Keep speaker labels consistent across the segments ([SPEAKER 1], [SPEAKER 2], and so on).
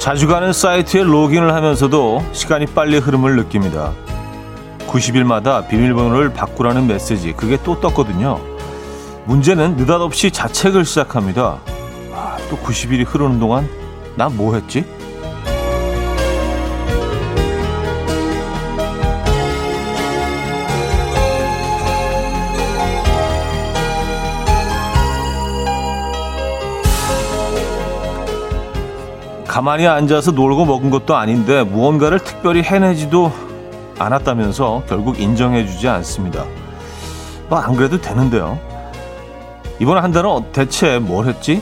[SPEAKER 1] 자주 가는 사이트에 로그인을 하면서도 시간이 빨리 흐름을 느낍니다. 90일마다 비밀번호를 바꾸라는 메시지 그게 또 떴거든요. 문제는 느닷없이 자책을 시작합니다. 아, 또 90일이 흐르는 동안 난뭐 했지? 가만히 앉아서 놀고 먹은 것도 아닌데 무언가를 특별히 해내지도 않았다면서 결국 인정해주지 않습니다. 뭐 안 그래도 되는데요. 이번 한 달은 대체 뭘 했지?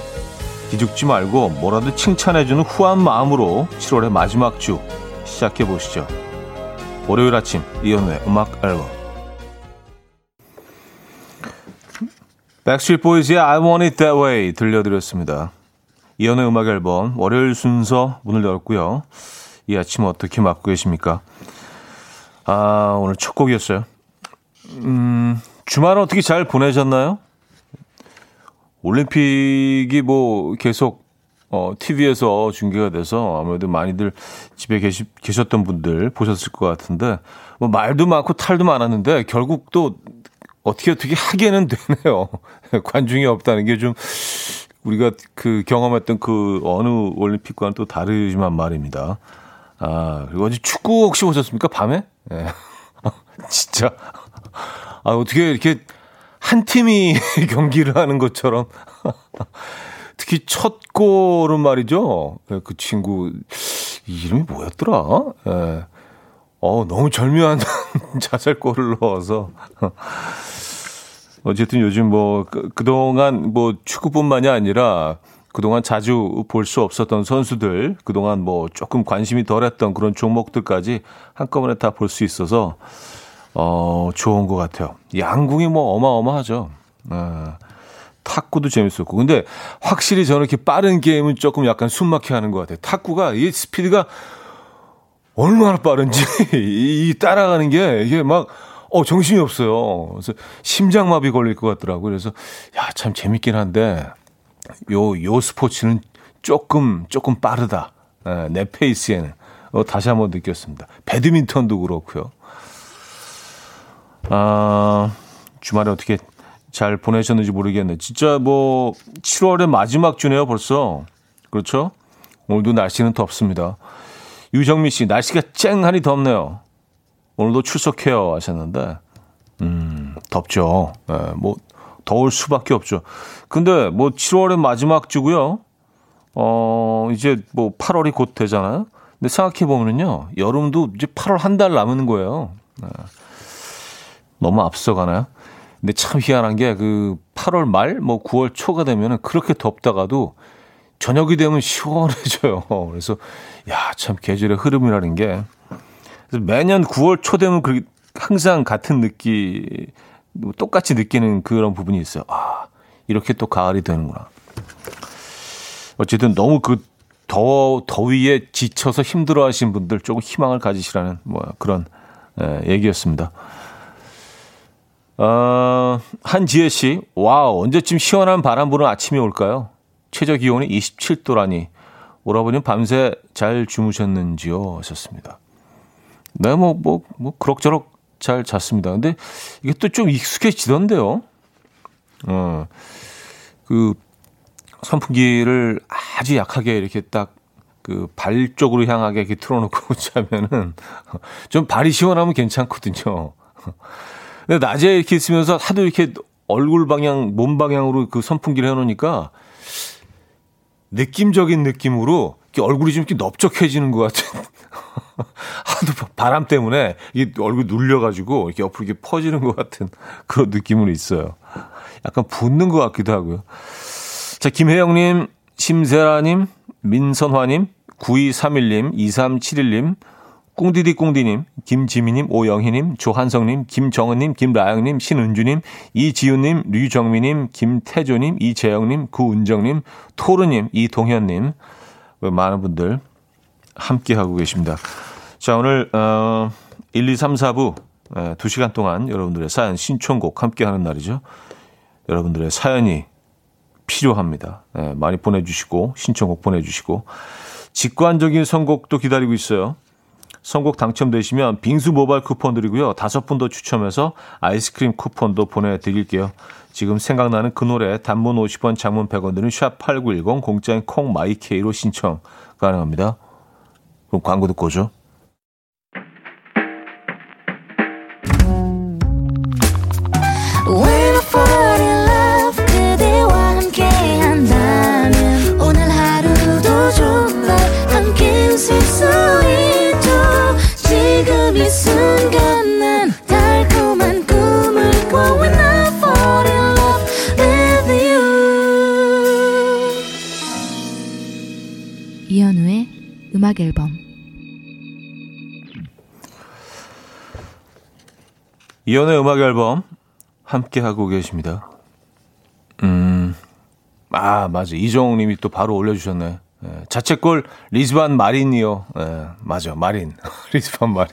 [SPEAKER 1] 기죽지 말고 뭐라도 칭찬해주는 후한 마음으로 7월의 마지막 주 시작해 보시죠. 월요일 아침 이연우의 음악 앨범 백스트리트 보이즈의 I Want It That Way 들려드렸습니다. 이연의 음악 앨범 월요일 순서 문을 열었고요. 이 아침 어떻게 맞고 계십니까? 아, 오늘 첫 곡이었어요. 음, 주말은 어떻게 잘 보내셨나요? 올림픽이 뭐 계속 어, TV에서 중계가 돼서 아무래도 많이들 집에 계시, 계셨던 분들 보셨을 것 같은데, 뭐 말도 많고 탈도 많았는데, 결국 또 어떻게 어떻게 하게는 되네요. 관중이 없다는 게 좀 우리가 그 경험했던 그 어느 올림픽과는 또 다르지만 말입니다. 아, 그리고 어제 축구 혹시 보셨습니까? 밤에? 예. 네. 진짜. 아, 어떻게 이렇게 한 팀이 경기를 하는 것처럼. 특히 첫 골은 말이죠. 예, 그 친구 이름이 뭐였더라? 예. 어, 너무 절묘한 자살골을 넣어서. 어쨌든 요즘 뭐 그, 그동안 뭐 축구뿐만이 아니라 그동안 자주 볼 수 없었던 선수들, 그동안 뭐 조금 관심이 덜했던 그런 종목들까지 한꺼번에 다 볼 수 있어서 어 좋은 것 같아요. 양궁이 뭐 어마어마하죠. 아, 탁구도 재밌었고. 근데 확실히 저는 이렇게 빠른 게임은 조금 약간 숨막혀 하는 것 같아요. 탁구가 이 스피드가 얼마나 빠른지 이 따라가는 게 이게 막 어, 정신이 없어요. 그래서 심장마비 걸릴 것 같더라고요. 그래서, 야, 참 재밌긴 한데, 요, 요 스포츠는 조금, 조금 빠르다. 에, 내 페이스에는. 어, 다시 한번 느꼈습니다. 배드민턴도 그렇고요. 아, 주말에 어떻게 잘 보내셨는지 모르겠네. 진짜 뭐, 7월의 마지막 주네요, 벌써. 그렇죠? 오늘도 날씨는 덥습니다. 유정미 씨, 날씨가 쨍하니 덥네요. 오늘도 출석해요 하셨는데, 음, 덥죠. 네, 뭐, 더울 수밖에 없죠. 근데 뭐 7월의 마지막 주고요. 어, 이제 뭐 8월이 곧 되잖아요. 근데 생각해보면요. 여름도 이제 8월 한 달 남은 거예요. 네. 너무 앞서가나요? 근데 참 희한한 게 그 8월 말, 뭐 9월 초가 되면은 그렇게 덥다가도 저녁이 되면 시원해져요. 그래서 야, 참 계절의 흐름이라는 게 그래서 매년 9월 초 되면 그 항상 같은 느낌, 똑같이 느끼는 그런 부분이 있어요. 아, 이렇게 또 가을이 되는구나. 어쨌든 너무 그 더, 더위에 지쳐서 힘들어 하신 분들 조금 희망을 가지시라는 뭐 그런 에, 얘기였습니다. 어, 한지혜 씨, 와, 언제쯤 시원한 바람 부는 아침이 올까요? 최저 기온이 27도라니. 오라버님 밤새 잘 주무셨는지요? 하셨습니다. 네, 뭐, 뭐, 뭐, 그럭저럭 잘 잤습니다. 근데 이게 또 좀 익숙해지던데요. 어, 그, 선풍기를 아주 약하게 이렇게 딱 그 발 쪽으로 향하게 이렇게 틀어놓고 자면은 좀 발이 시원하면 괜찮거든요. 근데 낮에 이렇게 있으면서 하도 이렇게 얼굴 방향, 몸 방향으로 그 선풍기를 해놓으니까 느낌적인 느낌으로 얼굴이 좀 이렇게 넓적해지는 것 같은. 하도 바람 때문에 이게 얼굴 눌려가지고 이렇게 옆으로 이렇게 퍼지는 것 같은 그런 느낌은 있어요. 약간 붓는 것 같기도 하고요. 자, 김혜영님, 심세라님, 민선화님, 9231님, 2371님, 꽁디디 꽁디님, 김지미님, 오영희님, 조한성님, 김정은님, 김라영님, 신은주님, 이지훈님, 류정미님, 김태조님, 이재영님, 구은정님, 토르님, 이동현님, 많은 분들 함께 하고 계십니다. 자, 오늘, 어, 1, 2, 3, 4부, 에, 2시간 동안 여러분들의 사연, 신청곡 함께 하는 날이죠. 여러분들의 사연이 필요합니다. 에, 많이 보내주시고, 신청곡 보내주시고. 직관적인 선곡도 기다리고 있어요. 선곡 당첨되시면 빙수 모바일 쿠폰 드리고요. 다섯 분 더 추첨해서 아이스크림 쿠폰도 보내드릴게요. 지금 생각나는 그 노래 단문 50원 장문 100원 드는 샵8910 공짜인 콩마이케이로 신청 가능합니다. 그럼 광고 듣고 오죠.
[SPEAKER 2] 음악 앨범
[SPEAKER 1] 이연의 음악 앨범 함께 하고 계십니다. 음, 아 맞아 이정욱 님이 또 바로 올려주셨네. 예, 자책골 리즈반 마린이요. 예, 맞아 마린 리즈반 마린.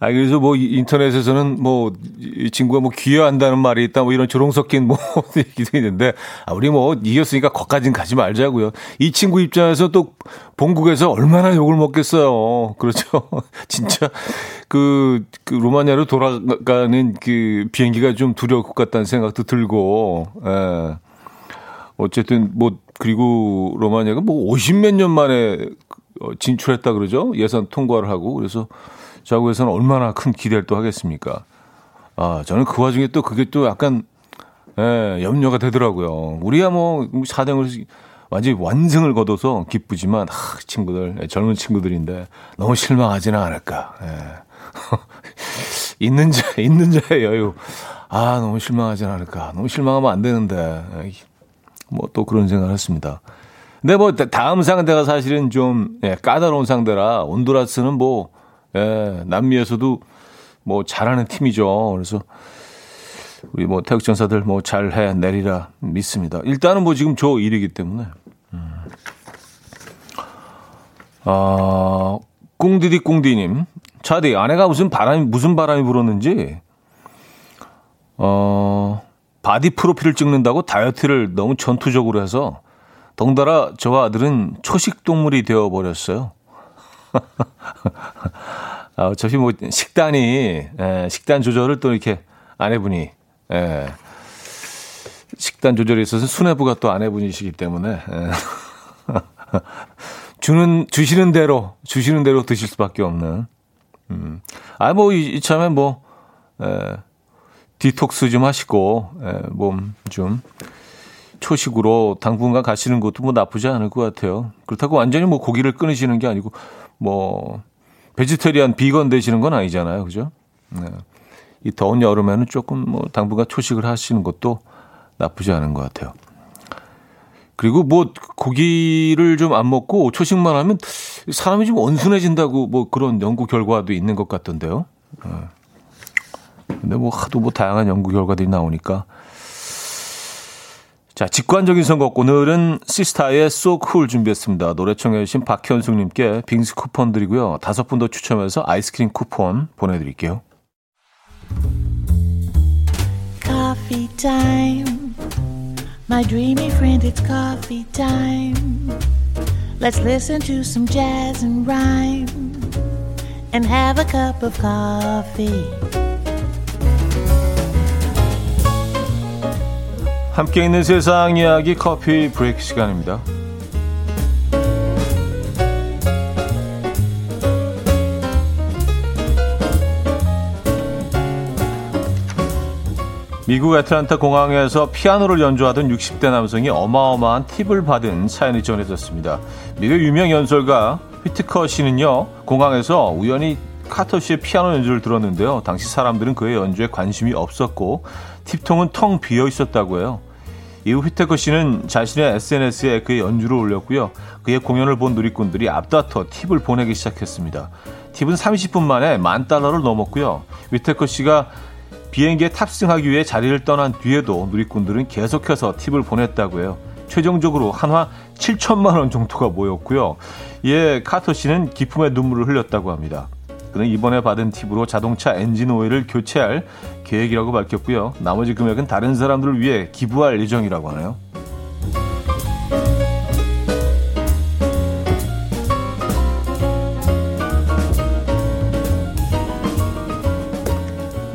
[SPEAKER 1] 아, 그래서 뭐 인터넷에서는 뭐 이 친구가 뭐 귀여한다는 말이 있다 뭐 이런 조롱 섞인 뭐 얘기도 있는데 아, 우리 뭐 이겼으니까 거까진 가지 말자고요. 이 친구 입장에서 또 본국에서 얼마나 욕을 먹겠어요. 그렇죠. 진짜 그, 그 로마니아로 돌아가는 그 비행기가 좀 두려울 것 같다는 생각도 들고, 예. 어쨌든 뭐 그리고 로마니아가 뭐 50 몇 년 만에 진출했다 그러죠. 예산 통과를 하고 그래서 자구에서는 얼마나 큰 기대를 또 하겠습니까? 아, 저는 그 와중에 또 그게 또 약간, 예, 염려가 되더라고요. 우리야 뭐 4등을 완전히 완승을 거둬서 기쁘지만, 아, 친구들, 예, 젊은 친구들인데 너무 실망하지는 않을까. 예. 있는 자, 있는 자의 여유. 아, 너무 실망하지는 않을까. 너무 실망하면 안 되는데. 뭐 또 그런 생각을 했습니다. 근데 뭐 다음 상대가 사실은 좀 예, 까다로운 상대라 온두라스는 뭐 예, 남미에서도 뭐 잘하는 팀이죠. 그래서 우리 뭐 태극 전사들 뭐 잘해 내리라 믿습니다. 일단은 뭐 지금 저 1위기 때문에. 음. 아, 꿍디디 꿍디님. 차디, 아내가 무슨 바람이, 무슨 바람이 불었는지, 어, 바디 프로필을 찍는다고 다이어트를 너무 전투적으로 해서, 덩달아 저와 아들은 초식 동물이 되어버렸어요. 아, 어차피 뭐 식단이 에, 예, 식단 조절을 또 이렇게 아내분이 에, 예, 식단 조절에 있어서 수뇌부가 또 아내분이시기 때문에 에, 예. 주는 주시는 대로 주시는 대로 드실 수밖에 없는. 음. 아뭐 이참에 뭐 에, 디톡스 좀 하시고 에, 몸좀 초식으로 당분간 가시는 것도 뭐 나쁘지 않을 것 같아요. 그렇다고 완전히 뭐 고기를 끊으시는 게 아니고 뭐 베지테리안 비건 되시는 건 아니잖아요. 그죠? 네. 이 더운 여름에는 조금 뭐 당분간 초식을 하시는 것도 나쁘지 않은 것 같아요. 그리고 뭐 고기를 좀 안 먹고 초식만 하면 사람이 좀 온순해진다고 뭐 그런 연구 결과도 있는 것 같던데요. 네. 근데 뭐 하도 뭐 다양한 연구 결과들이 나오니까 자, 직관적인 선곡. 오늘은 시스타의 So Cool 준비했습니다. 노래 청해주신 박현숙님께 빙스 쿠폰 드리고요. 다섯 분 더 추첨해서 아이스크림 쿠폰 보내드릴게요. Coffee time. My dreamy friend, it's coffee time. Let's listen to some jazz and rhyme and have a cup of coffee. 함께 있는 세상 이야기 커피 브레이크 시간입니다. 미국 애틀란타 공항에서 피아노를 연주하던 60대 남성이 어마어마한 팁을 받은 사연이 전해졌습니다. 미국 유명 연설가 휘트커 씨는요, 공항에서 우연히 카터 씨의 피아노 연주를 들었는데요. 당시 사람들은 그의 연주에 관심이 없었고, 팁통은 텅 비어 있었다고 해요. 이후 휘테커 씨는 자신의 SNS에 그의 연주를 올렸고요. 그의 공연을 본 누리꾼들이 앞다퉈 팁을 보내기 시작했습니다. 팁은 30분 만에 만 달러를 넘었고요. 휘테커 씨가 비행기에 탑승하기 위해 자리를 떠난 뒤에도 누리꾼들은 계속해서 팁을 보냈다고 해요. 최종적으로 한화 7천만 원 정도가 모였고요. 이에 카터 씨는 기쁨의 눈물을 흘렸다고 합니다. 그는 이번에 받은 팁으로 자동차 엔진 오일을 교체할 계획이라고 밝혔고요. 나머지 금액은 다른 사람들을 위해 기부할 예정이라고 하네요.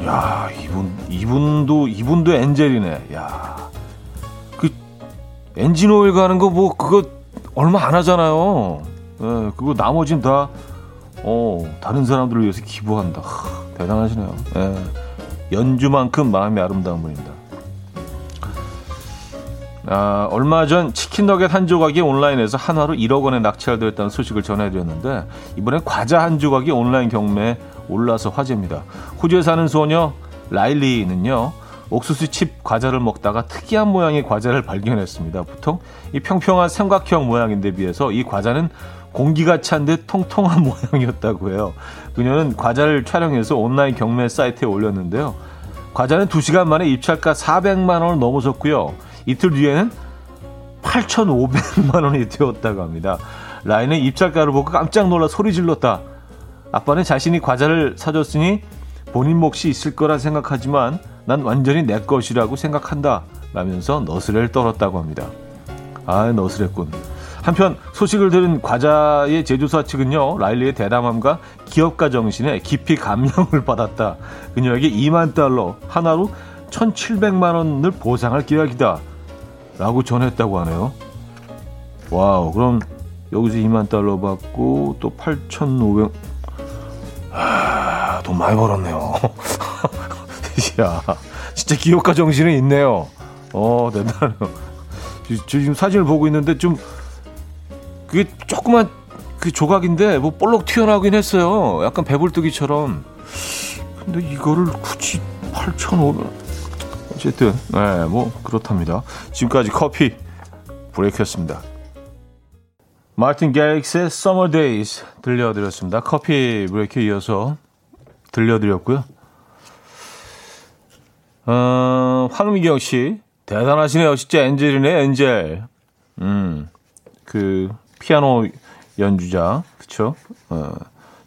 [SPEAKER 1] 야, 이분 이분도 이분도 엔젤이네. 야. 그 엔진 오일 가는 거 뭐 그거 얼마 안 하잖아요. 예, 그거 나머진 다 어, 다른 사람들을 위해서 기부한다. 하, 대단하시네요. 예, 연주만큼 마음이 아름다운 분입니다. 아, 얼마 전 치킨 너겟 한 조각이 온라인에서 한화로 1억 원에 낙찰되었다는 소식을 전해드렸는데 이번에 과자 한 조각이 온라인 경매에 올라서 화제입니다. 호주에 사는 소녀 라일리는요. 옥수수 칩 과자를 먹다가 특이한 모양의 과자를 발견했습니다. 보통 이 평평한 삼각형 모양인데 비해서 이 과자는 공기가 찬 듯 통통한 모양이었다고 해요. 그녀는 과자를 촬영해서 온라인 경매 사이트에 올렸는데요. 과자는 2시간 만에 입찰가 400만 원을 넘어섰고요. 이틀 뒤에는 8,500만 원이 되었다고 합니다. 라인은 입찰가를 보고 깜짝 놀라 소리 질렀다. 아빠는 자신이 과자를 사줬으니 본인 몫이 있을 거라 생각하지만 난 완전히 내 것이라고 생각한다. 라면서 너스레를 떨었다고 합니다. 아, 너스레군. 한편 소식을 들은 과자의 제조사 측은요, 라일리의 대담함과 기업가 정신에 깊이 감명을 받았다. 그녀에게 2만 달러, 하나로 1,700만 원을 보상할 계약이다. 라고 전했다고 하네요. 와우, 그럼 여기서 2만 달러 받고 또 8,500, 아, 돈 많이 벌었네요. 야, 진짜 기업가 정신은 있네요. 어, 대단해요. 지금 사진을 보고 있는데 좀, 그게 조그만 그 조각인데 뭐 볼록 튀어나오긴 했어요. 약간 배불뚝이처럼. 근데 이거를 굳이 8,500, 어쨌든, 네, 뭐, 그렇답니다. 지금까지 커피 브레이크였습니다. 마틴 게릭스의 Summer Days 들려드렸습니다. 커피 브레이크 이어서 들려드렸고요. 어, 황미경 씨, 대단하시네요. 진짜 엔젤이네, 엔젤. 음, 그, 피아노 연주자, 그쵸? 어,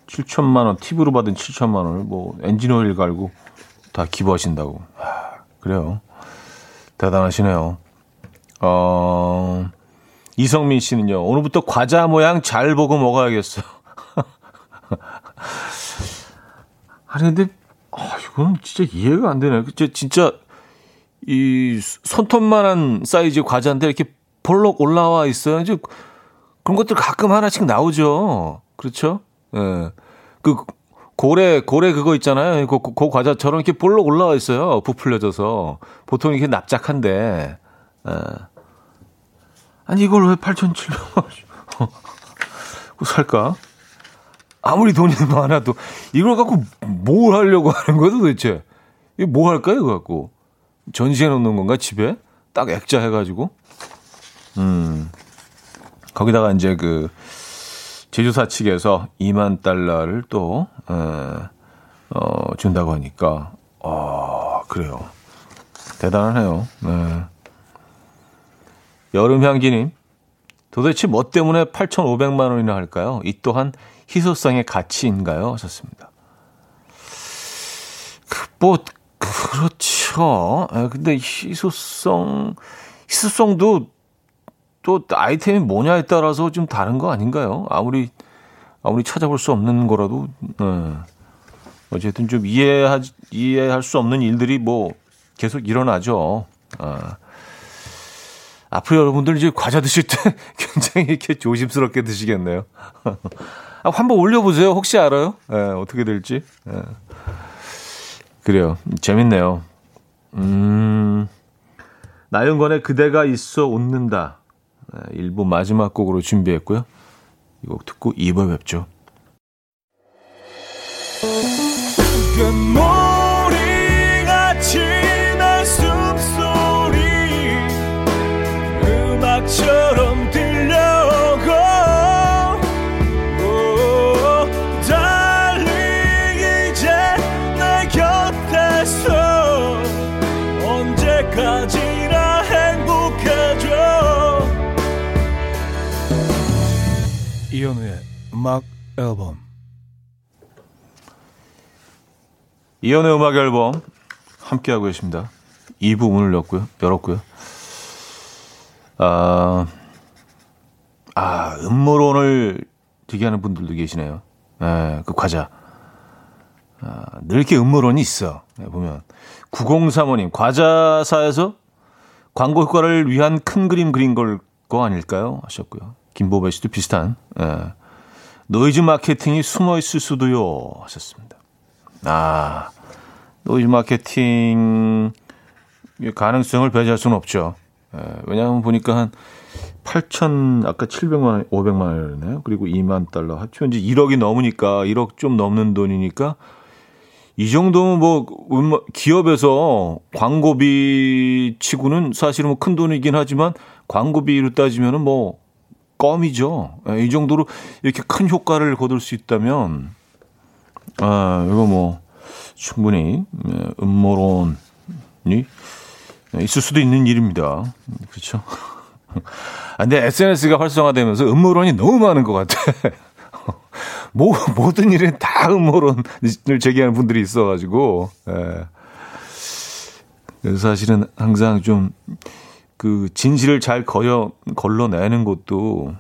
[SPEAKER 1] 7천만 원, 팁으로 받은 7천만 원을 뭐, 엔진 오일 갈고 다 기부하신다고. 하, 그래요. 대단하시네요. 어, 이성민 씨는요, 오늘부터 과자 모양 잘 보고 먹어야겠어요. 아니, 근데, 아, 이건 진짜 이해가 안 되네. 진짜, 진짜, 이 손톱만한 사이즈 과자인데 이렇게 볼록 올라와 있어요. 이제 그런 것들 가끔 하나씩 나오죠. 그렇죠? 예. 네. 그, 고래, 고래 그거 있잖아요. 그, 그, 그 과자처럼 이렇게 볼록 올라와 있어요. 부풀려져서. 보통 이렇게 납작한데. 예. 아니, 이걸 왜 8,700원 살까? 아무리 돈이 많아도 이걸 갖고 뭘 하려고 하는 거야 도대체? 이거 뭐 할까요, 이거 갖고? 전시해 놓는 건가, 집에? 딱 액자 해가지고? 음. 거기다가 이제 그, 제조사 측에서 2만 달러를 또, 에, 어, 준다고 하니까, 어, 그래요. 대단하네요. 네. 여름향기님, 도대체 뭐 때문에 8,500만 원이나 할까요? 이 또한 희소성의 가치인가요? 하셨습니다. 그, 뭐, 그렇죠. 아, 근데 희소성, 희소성도 또 아이템이 뭐냐에 따라서 좀 다른 거 아닌가요? 아무리, 아무리 찾아볼 수 없는 거라도, 네. 어쨌든 좀 이해하, 이해할 수 없는 일들이 뭐 계속 일어나죠. 아. 앞으로 여러분들 이제 과자 드실 때 굉장히 이렇게 조심스럽게 드시겠네요. 아, 한번 올려보세요. 혹시 알아요? 네, 어떻게 될지. 네. 그래요. 재밌네요. 음, 나윤건의 그대가 있어 웃는다. 네, 일부 마지막 곡으로 준비했고요. 이 곡 듣고 2부 뵙죠. 이현우의 음악 앨범 이현우의 음악 앨범 함께하고 계십니다. 2부 문을 열었고요. 열었고요. 아, 아 음모론을 되게 하는 분들도 계시네요. 네, 그 과자. 아, 늘 이렇게 음모론이 있어. 네, 보면. 9035님, 과자사에서 광고 효과를 위한 큰 그림 그린 걸 거 아닐까요? 하셨고요. 김보배 씨도 비슷한. 예. 노이즈 마케팅이 숨어 있을 수도요. 하셨습니다. 아, 노이즈 마케팅 가능성을 배제할 수는 없죠. 예, 왜냐하면 보니까 한 8천, 아까 700만 원, 500만 원이네요. 그리고 2만 달러. 합치면 이제 1억이 넘으니까, 1억 좀 넘는 돈이니까, 이 정도면 뭐, 기업에서 광고비 치고는 사실은 뭐 큰 돈이긴 하지만, 광고비로 따지면은 뭐, 껌이죠. 예, 이 정도로 이렇게 큰 효과를 거둘 수 있다면, 아, 이거 뭐, 충분히, 예, 음모론이 있을 수도 있는 일입니다. 그렇죠? 아, 근데 SNS가 활성화되면서 음모론이 너무 많은 것 같아. 뭐, 모든 일에 다 음모론을 제기하는 분들이 있어가지고, 예. 사실은 항상 좀, 그, 진실을 잘 거여, 걸러내는 것도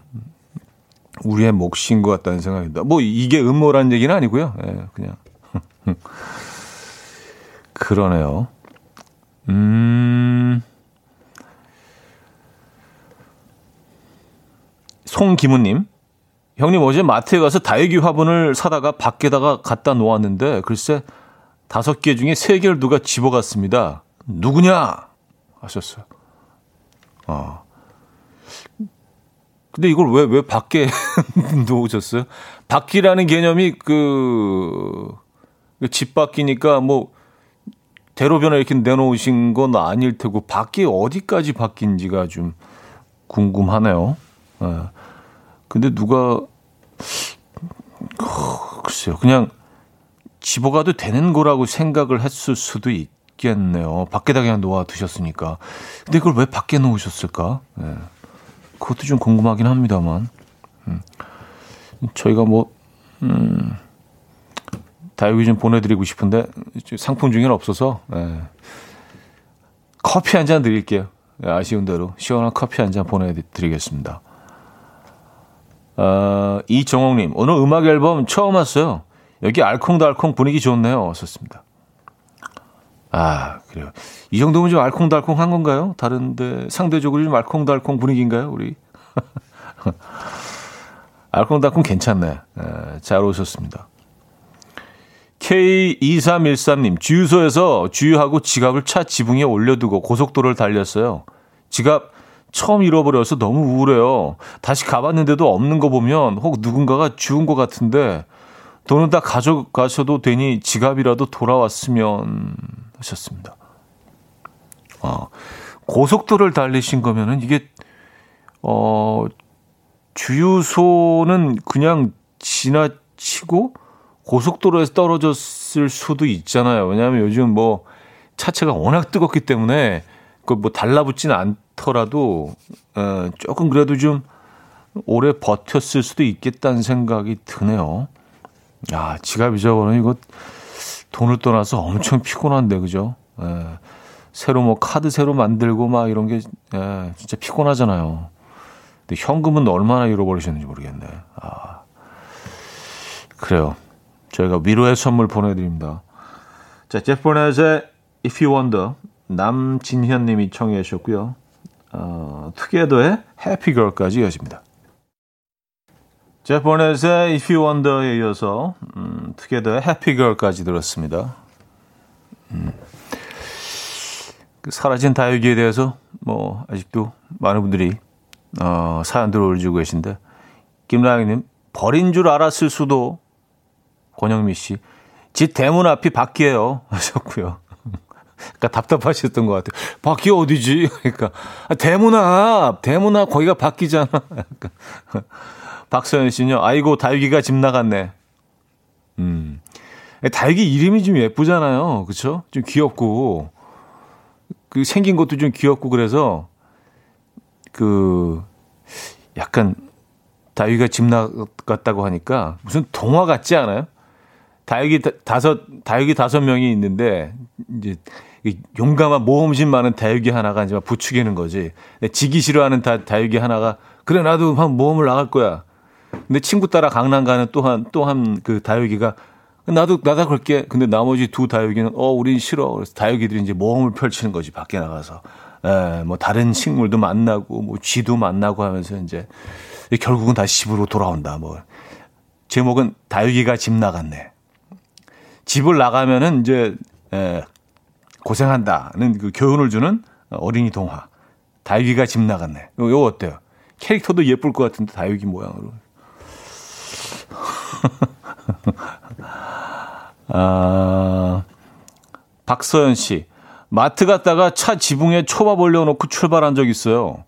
[SPEAKER 1] 우리의 몫인 것 같다는 생각이 듭니다. 뭐, 이게 음모란 얘기는 아니고요. 예, 그냥. 그러네요. 음. 송기무님, 형님 어제 마트에 가서 다육이 화분을 사다가 밖에다가 갖다 놓았는데 글쎄 다섯 개 중에 세 개를 누가 집어갔습니다. 누구냐? 하셨어요. 아. 근데 이걸 왜, 왜 밖에 놓으셨어요? 밖이라는 개념이 그, 그집 밖이니까 뭐, 대로변에 이렇게 내놓으신 건 아닐 테고, 밖이 어디까지 바뀐지가 좀 궁금하네요. 예. 근데 누가 어, 글쎄요. 그냥 집어가도 되는 거라고 생각을 했을 수도 있 겠네요. 밖에다 그냥 놓아 두셨으니까. 근데 그걸 왜 밖에 놓으셨을까? 네. 그것도 좀 궁금하긴 합니다만. 음. 저희가 뭐, 음, 다육이 좀 보내드리고 싶은데 상품 중에는 없어서 네. 커피 한 잔 드릴게요. 네, 아쉬운 대로 시원한 커피 한 잔 보내드리겠습니다. 어, 이정옥님, 오늘 음악 앨범 처음 왔어요. 여기 알콩달콩 분위기 좋네요. 썼습니다. 아, 그래요. 이 정도면 좀 알콩달콩 한 건가요? 다른데 상대적으로 좀 알콩달콩 분위기인가요, 우리? 알콩달콩 괜찮네. 에, 잘 오셨습니다. K2313님, 주유소에서 주유하고 지갑을 차 지붕에 올려두고 고속도로를 달렸어요. 지갑 처음 잃어버려서 너무 우울해요. 다시 가봤는데도 없는 거 보면 혹 누군가가 주운 것 같은데 돈은 다 가져가셔도 되니 지갑이라도 돌아왔으면 하셨습니다. 아, 고속도로를 달리신 거면은 이게 어 주유소는 그냥 지나치고 고속도로에서 떨어졌을 수도 있잖아요. 왜냐하면 요즘 뭐 차체가 워낙 뜨겁기 때문에 그뭐 달라붙지는 않 않더라도 어, 조금 그래도 좀 오래 버텼을 수도 있겠다는 생각이 드네요. 야, 지갑 잊어버리면 이거 돈을 떠나서 엄청 피곤한데, 그죠? 예, 새로 뭐 카드 새로 만들고 막 이런 게 예, 진짜 피곤하잖아요. 근데 현금은 얼마나 잃어버리셨는지 모르겠네. 아, 그래요. 저희가 위로의 선물 보내드립니다. 자, 제프 보넷의 If You Wonder 남진현 님이 청해 주셨고요. 어, 투게더의 해피걸까지 이어집니다. 제프 버넷의 If You Wonder에 이어서 음, 투게더의 해피걸까지 들었습니다. 음. 그 사라진 다육이에 대해서 뭐 아직도 많은 분들이 어, 사연들을 올리고 계신데 김라영님 버린 줄 알았을 수도 권영미 씨, 집 대문 앞이 밖이에요 하셨고요. 그러니까 답답하셨던 것 같아요. 바퀴 어디지? 그러니까 아, 대문 앞, 대문 앞 거기가 바뀌잖아. 약간. 박서연 씨는요. 아이고 다육이가 집 나갔네. 음. 다육이 이름이 좀 예쁘잖아요. 그렇죠? 좀 귀엽고 그 생긴 것도 좀 귀엽고 그래서 그 약간 다육이가 집 나갔다고 하니까 무슨 동화 같지 않아요? 다육이 다섯 다육이 다섯 명이 있는데 이제 용감한 모험심 많은 다육이 하나가 이제 부추기는 거지. 지기 싫어하는 다, 다육이 하나가 그래 나도 한 모험을 나갈 거야. 근데 친구 따라 강남 가는 또한 또한 그 다육이가 나도 나다 그럴게. 근데 나머지 두 다육이는 어 우린 싫어. 그래서 다육이들이 이제 모험을 펼치는 거지 밖에 나가서. 에, 뭐 다른 식물도 만나고 뭐 쥐도 만나고 하면서 이제 결국은 다시 집으로 돌아온다. 뭐 제목은 다육이가 집 나갔네. 집을 나가면은 이제 에, 고생한다는 그 교훈을 주는 어린이 동화. 다육이가 집 나갔네. 이거 어때요? 캐릭터도 예쁠 것 같은데 다육이 모양으로. 아, 박서연 씨. 마트 갔다가 차 지붕에 초밥 올려놓고 출발한 적 있어요.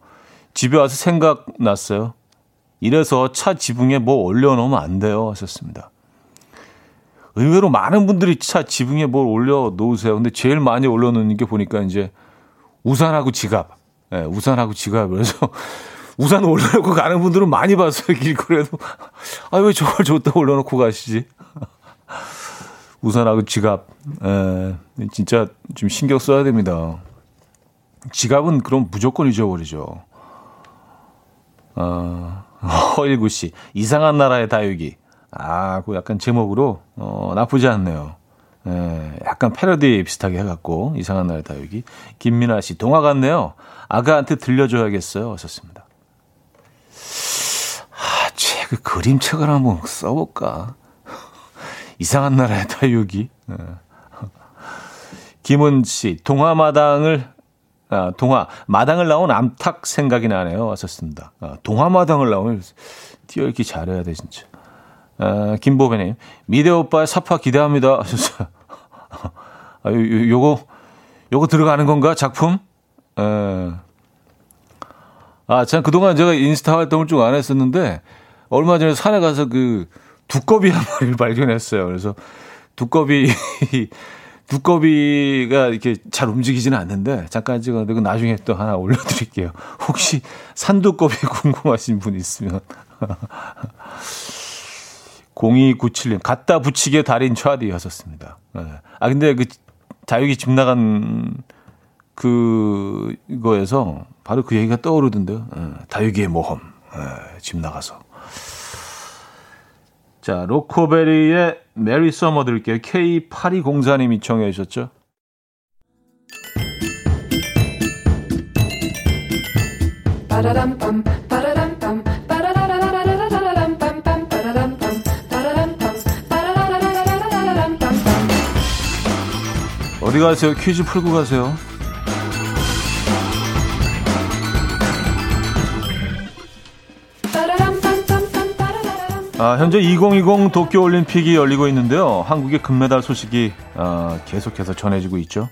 [SPEAKER 1] 집에 와서 생각났어요. 이래서 차 지붕에 뭐 올려놓으면 안 돼요. 하셨습니다. 의외로 많은 분들이 차 지붕에 뭘 올려놓으세요. 근데 제일 많이 올려놓는 게 보니까 이제 우산하고 지갑. 예, 네, 우산하고 지갑. 그래서 우산 올려놓고 가는 분들은 많이 봤어요. 길거리에도. 아, 왜 저걸 줬다 올려놓고 가시지? 우산하고 지갑. 에, 진짜 좀 신경 써야 됩니다. 지갑은 그럼 무조건 잊어버리죠. 어, 허일구 씨. 이상한 나라의 다육이. 아, 그 약간 제목으로, 어, 나쁘지 않네요. 에, 약간 패러디 비슷하게 해갖고, 이상한 나라의 다육이. 김민아 씨. 동화 같네요. 아가한테 들려줘야겠어요. 하셨습니다. 아, 책, 그림책을 한번 써볼까. 이상한 나라의 다육이. 네. 김은 씨, 동화마당을, 아, 동화, 마당을 나온 암탉 생각이 나네요. 왔었습니다. 아, 동화마당을 나오면 뛰어읽기 잘해야 돼, 진짜. 아, 김보배님, 미대 오빠의 사파 기대합니다. 하셨어요. 아, 요, 요, 요거, 요거 들어가는 건가? 작품? 에. 아, 참, 그동안 제가 인스타 활동을 좀 안 했었는데, 얼마 전에 산에 가서 그, 두꺼비 한 마리를 발견했어요. 그래서 두꺼비 두꺼비가 이렇게 잘 움직이지는 않는데 잠깐 찍어도 나중에 또 하나 올려드릴게요. 혹시 산두꺼비 궁금하신 분 있으면 0297님 갖다 붙이게 달인 차디였었습니다. 네. 아 근데 그 다육이 집 나간 그거에서 바로 그 얘기가 떠오르던데요. 네. 다육이의 모험 네. 집 나가서 자, 로코베리의 Merry Summer 들을게요. K8204님이 청해 주셨죠? 어디 가세요? 퀴즈 풀고 가세요. 아, 현재 2020 도쿄올림픽이 열리고 있는데요. 한국의 금메달 소식이 어, 계속해서 전해지고 있죠.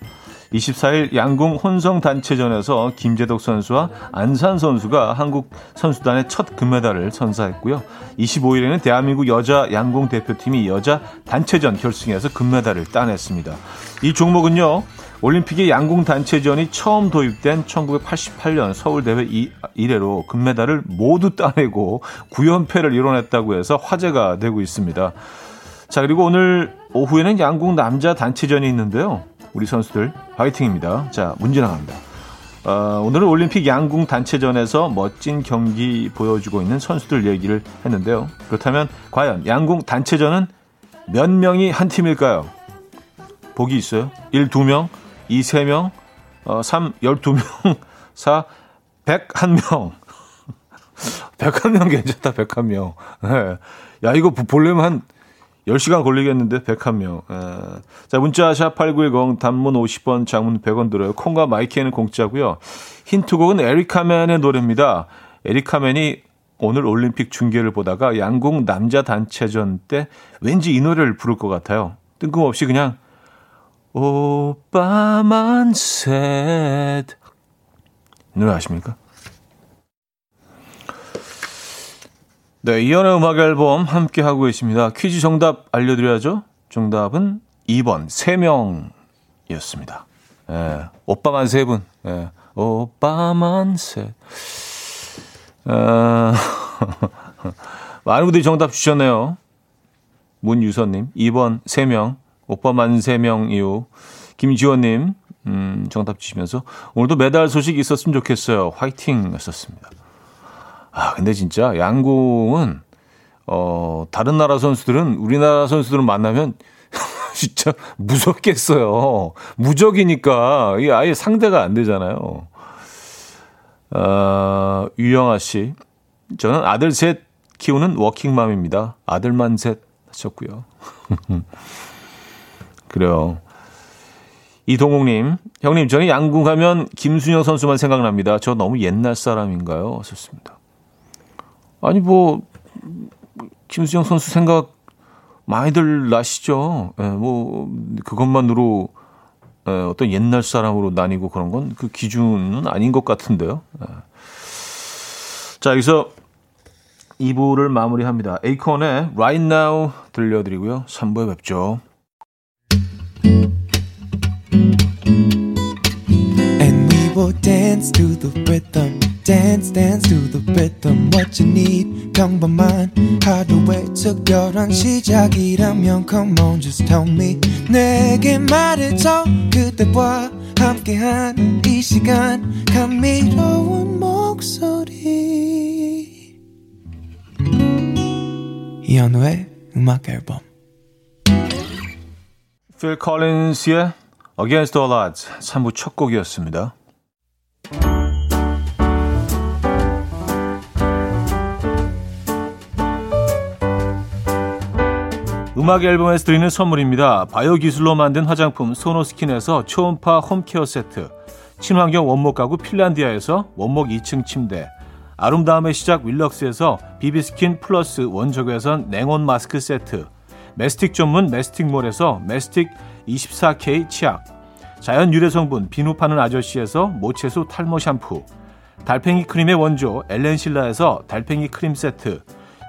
[SPEAKER 1] 24일 양궁 혼성 단체전에서 김재덕 선수와 안산 선수가 한국 선수단의 첫 금메달을 선사했고요. 25일에는 대한민국 여자 양궁 대표팀이 여자 단체전 결승에서 금메달을 따냈습니다. 이 종목은요. 올림픽의 양궁 단체전이 처음 도입된 1988년 서울 대회 이래로 금메달을 모두 따내고 9연패를 이뤄냈다고 해서 화제가 되고 있습니다. 자, 그리고 오늘 오후에는 양궁 남자 단체전이 있는데요. 우리 선수들 파이팅입니다. 자, 문제 나갑니다. 어, 오늘은 올림픽 양궁 단체전에서 멋진 경기 보여주고 있는 선수들 얘기를 했는데요. 그렇다면 과연 양궁 단체전은 몇 명이 한 팀일까요? 보기 있어요. 1, 2명, 2, 3명, 어, 3, 12명, 4, 101명. 101명 괜찮다, 101명. 네. 야, 이거 보려면 한 10시간 걸리겠는데, 101명. 예. 자, 문자 샵 8910 단문 50원, 장문 100원 들어요. 콩과 마이키에는 공짜고요. 힌트곡은 에리카맨의 노래입니다. 에리카맨이 오늘 올림픽 중계를 보다가 양궁 남자 단체전 때 왠지 이 노래를 부를 것 같아요. 뜬금없이 그냥 오빠만 셋. 노래 아십니까? 네, 이연의 음악 앨범 함께 하고 계십니다. 퀴즈 정답 알려드려야죠. 정답은 2번 3명이었습니다. 예, 오빠만 세 분. 예, 오빠만 셋. 어, 많은 분들이 정답 주셨네요. 문유선님, 2번 3명. 오빠 만 3명이요. 김지원님, 음, 정답 주시면서 오늘도 메달 소식 있었으면 좋겠어요. 화이팅 하셨습니다. 아, 근데 진짜 양궁은, 어, 다른 나라 선수들은, 우리나라 선수들은 만나면 진짜 무섭겠어요. 무적이니까 이 아예 상대가 안 되잖아요. 어, 유영아 씨. 저는 아들 셋 키우는 워킹맘입니다. 아들만 셋 하셨고요. 그래요. 이동욱님, 형님, 저는 양궁 하면 김순영 선수만 생각납니다. 저 너무 옛날 사람인가요? 하셨습니다. 아니, 뭐, 김수영 선수 생각 많이들 나시죠. 예, 뭐, 그것만으로 예, 어떤 옛날 사람으로 나뉘고 그런 건 그 기준은 아닌 것 같은데요. 예. 자, 여기서 2부를 마무리합니다. 에이콘의 Right Now 들려드리고요. 3부에 뵙죠. Will dance to the rhythm. dance dance to the rhythm what you need 평범한 하루의 특별한 시작이라면 come on just tell me 내게 말해줘 그대와 함께한 이 시간 감미로운 목소리 이현우의 음악 앨범 필 컬린스의 Against All Odds 3부 첫 곡이었습니다. 음악 앨범에서 드리는 선물입니다. 바이오 기술로 만든 화장품 소노스킨에서 초음파 홈케어 세트, 친환경 원목 가구 핀란디아에서 원목 2층 침대, 아름다움의 시작 윌럭스에서 비비스킨 플러스 원적외선 냉온 마스크 세트, 메스틱 전문 메스틱몰에서 메스틱 24K 치약, 자연 유래 성분 비누 파는 아저씨에서 모체수 탈모 샴푸, 달팽이 크림의 원조 엘렌실라에서 달팽이 크림 세트,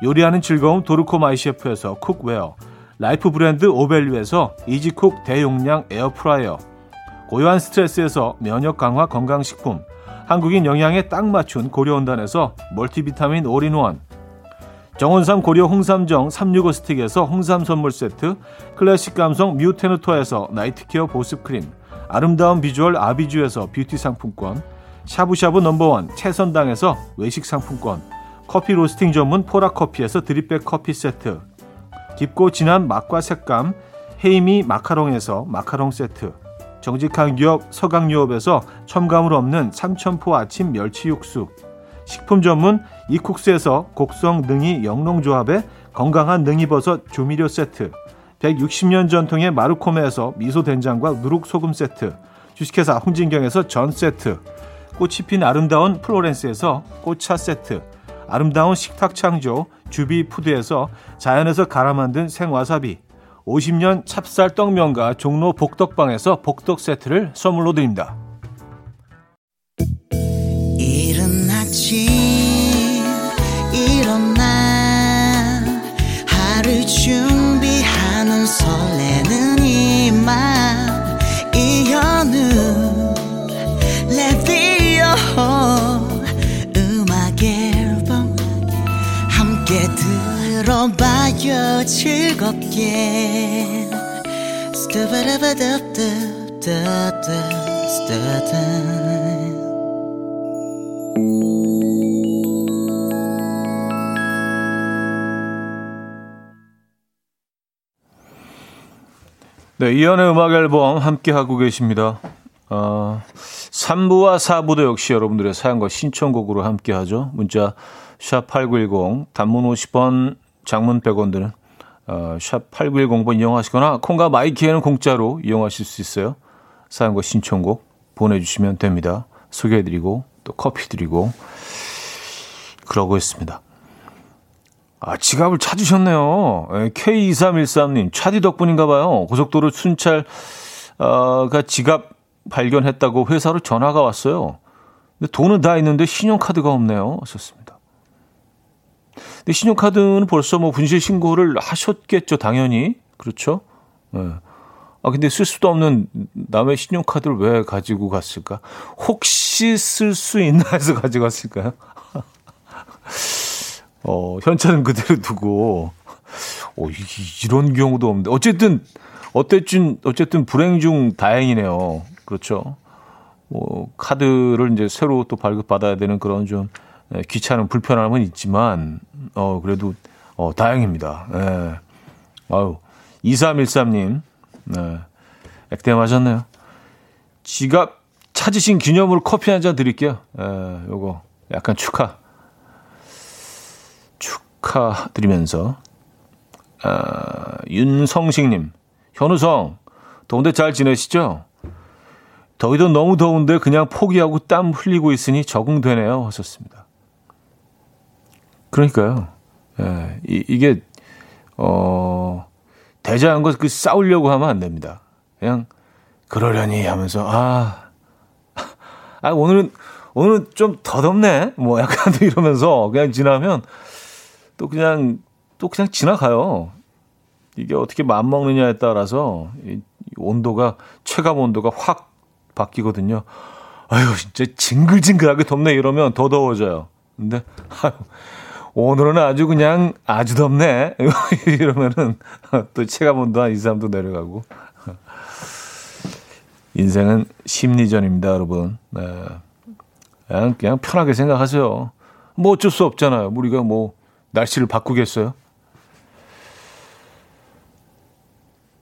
[SPEAKER 1] 요리하는 즐거움 도르코 마이 셰프에서 cookware, 라이프 브랜드 오벨류에서 이지쿡 대용량 에어프라이어 고요한 스트레스에서 면역 강화 건강식품 한국인 영양에 딱 맞춘 고려은단에서 멀티비타민 올인원 정원삼 고려 홍삼정 365 스틱에서 홍삼 선물 세트 클래식 감성 뮤테누토에서 night care 보습크림 아름다운 비주얼 아비주에서 뷰티 상품권 샤브샤브 넘버원 채선당에서 외식 상품권 커피 로스팅 전문 포라커피에서 드립백 커피 세트 깊고 진한 맛과 색감 헤이미 마카롱에서 마카롱 세트 정직한 기업 서강유업에서 첨가물 없는 삼천포 아침 멸치 육수 식품 전문 이쿡스에서 곡성 능이 영농조합의 건강한 능이버섯 조미료 세트 160년 전통의 마르코메에서 미소된장과 누룩소금 세트 주식회사 홍진경에서 전 세트 꽃이 핀 아름다운 플로렌스에서 꽃차 세트 아름다운 식탁 창조 주비푸드에서 자연에서 갈아 만든 생와사비 50년 찹쌀 떡면과 종로 복덕방에서 복덕 세트를 선물로 드립니다. 들어봐요 즐겁게 네, 이연의 음악 앨범 함께 하고 계십니다. 어, 3부와 4부도 역시 여러분들의 사연과 신청곡으로 함께 하죠. 문자 샵8910 단문 50원 장문 100원 드는 어, 샵 8910번 이용하시거나 콩과 마이키에는 공짜로 이용하실 수 있어요. 사연과 신청곡 보내주시면 됩니다. 소개해드리고 또 커피 드리고 그러고 있습니다. 아, 지갑을 찾으셨네요. 예, K2313님, 차디 덕분인가 봐요. 고속도로 순찰, 어, 가 지갑 발견했다고 회사로 전화가 왔어요. 근데 돈은 다 있는데 신용카드가 없네요. 하셨습니다. 근데 신용카드는 벌써 뭐 분실 신고를 하셨겠죠, 당연히. 그렇죠? 네. 아, 근데 쓸 수도 없는 남의 신용카드를 왜 가지고 갔을까? 혹시 쓸 수 있나 해서 가지고 갔을까요? 어, 현찰은 그대로 두고, 어, 이런 경우도 없는데. 어쨌든, 어쨌든, 어쨌든 불행 중 다행이네요. 그렇죠. 뭐, 카드를 이제 새로 또 발급받아야 되는 그런 좀 예, 귀찮은 불편함은 있지만 어 그래도 어 다행입니다. 예. 아유 2313님 네. 액땜 하셨네요. 지갑 찾으신 기념으로 커피 한 잔 드릴게요. 에, 요거 약간 축하 축하드리면서 아, 윤성식님 현우성 더운데 잘 지내시죠? 더위도 너무 더운데 그냥 포기하고 땀 흘리고 있으니 적응되네요. 하셨습니다. 그러니까요. 예, 이, 이게 어 대자한 것그 싸우려고 하면 안 됩니다. 그냥 그러려니 하면서 아, 아 오늘은 오늘은 좀 더 덥네. 뭐 약간 이러면서 그냥 지나면 또 그냥 또 그냥 지나가요. 이게 어떻게 맘먹느냐에 따라서 이 온도가 체감 온도가 확 바뀌거든요. 아유 진짜 징글징글하게 덥네 이러면 더 더워져요. 근데 아유, 오늘은 아주 그냥 아주 덥네 이러면은 또 체감 온도 한 2, 3도 내려가고 인생은 심리전입니다, 여러분. 네. 그냥, 그냥 편하게 생각하세요. 뭐 어쩔 수 없잖아요. 우리가 뭐 날씨를 바꾸겠어요?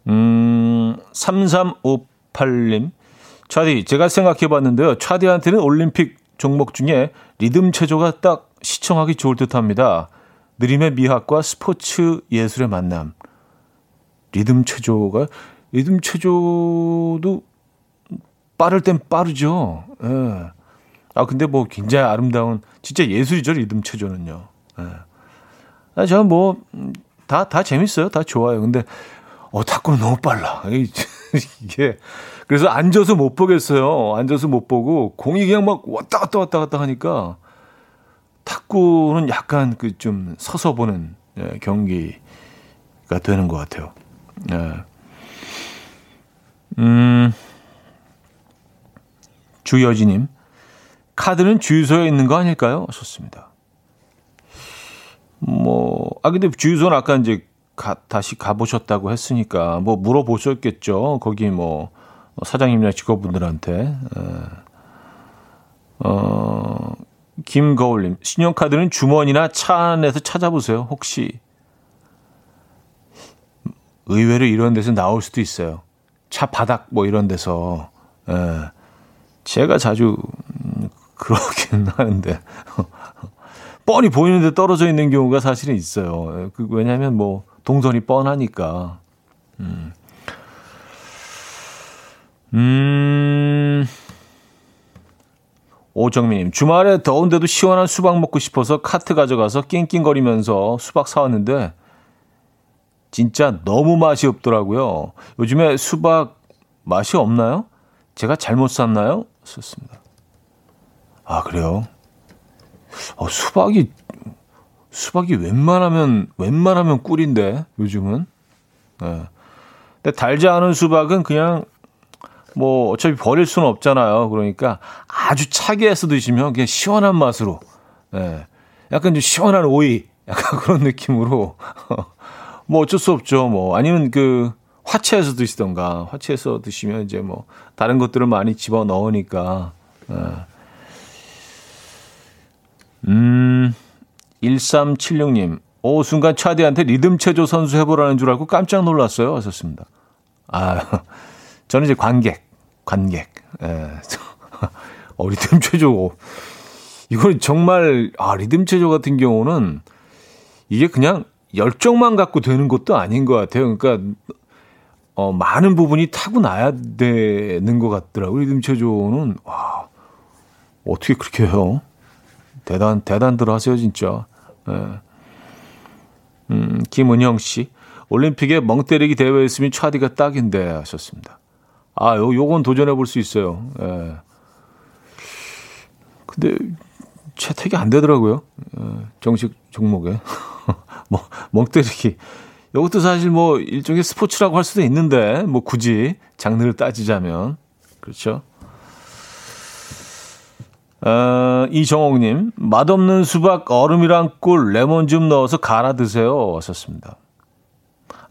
[SPEAKER 1] 음, 3358님. 차디, 제가 생각해 봤는데요. 차디한테는 올림픽 종목 중에 리듬 체조가 딱 시청하기 좋을 듯 합니다. 느림의 미학과 스포츠 예술의 만남. 리듬 체조가, 리듬 체조도 빠를 땐 빠르죠. 예. 아, 근데 뭐 굉장히 아름다운, 진짜 예술이죠, 리듬 체조는요. 예. 아, 저는 뭐, 다, 다 재밌어요. 다 좋아요. 근데, 어, 탁구는 너무 빨라. 이게, 그래서 앉아서 못 보겠어요. 앉아서 못 보고, 공이 그냥 막 왔다 갔다 왔다 갔다 하니까, 탁구는 약간 그 좀 서서 보는 예, 경기가 되는 것 같아요. 예. 음, 주여지님, 카드는 주유소에 있는 거 아닐까요? 좋습니다. 뭐, 아, 근데 주유소는 아까 이제 가, 다시 가보셨다고 했으니까, 뭐 물어보셨겠죠. 거기 뭐, 사장님이나 직원분들한테. 어, 김거울님, 신용카드는 주머니나 차 안에서 찾아보세요. 혹시. 의외로 이런 데서 나올 수도 있어요. 차 바닥 뭐 이런 데서. 예. 제가 자주 음, 그러긴 하는데 뻔히 보이는데 떨어져 있는 경우가 사실은 있어요. 그 왜냐하면 뭐 동선이 뻔하니까. 음. 음. 오정민님, 주말에 더운데도 시원한 수박 먹고 싶어서 카트 가져가서 낑낑거리면서 수박 사왔는데, 진짜 너무 맛이 없더라고요. 요즘에 수박 맛이 없나요? 제가 잘못 샀나요? 썼습니다. 아, 그래요? 어, 수박이, 수박이 웬만하면, 웬만하면 꿀인데, 요즘은. 네. 근데 달지 않은 수박은 그냥, 뭐, 어차피 버릴 수는 없잖아요. 그러니까 아주 차게 해서 드시면 그냥 시원한 맛으로, 네. 약간 좀 시원한 오이, 약간 그런 느낌으로. 뭐 어쩔 수 없죠. 뭐, 아니면 그, 화채해서 드시던가 화채해서 드시면 이제 뭐 다른 것들을 많이 집어 넣으니까 예. 음 1376님 오 순간 차디한테 리듬 체조 선수 해보라는 줄 알고 깜짝 놀랐어요 하셨습니다 아 저는 이제 관객 관객 예. 어 리듬 체조 이건 정말 아 리듬 체조 같은 경우는 이게 그냥 열정만 갖고 되는 것도 아닌 것 같아요 그러니까 어, 많은 부분이 타고나야 되는 것 같더라고요. 리듬 체조는, 와, 어떻게 그렇게 해요? 대단, 대단들 하세요, 진짜. 네. 음, 김은영 씨. 올림픽에 멍 때리기 대회 있으면 차디가 딱인데 하셨습니다. 아, 요, 요건 도전해 볼 수 있어요. 예. 네. 근데 채택이 안 되더라고요. 예, 정식 종목에. 뭐, 멍 때리기. 이것도 사실 뭐 일종의 스포츠라고 할 수도 있는데 뭐 굳이 장르를 따지자면 그렇죠. 어, 이정옥님 맛없는 수박 얼음이랑 꿀 레몬즙 넣어서 갈아 드세요. 왔었습니다.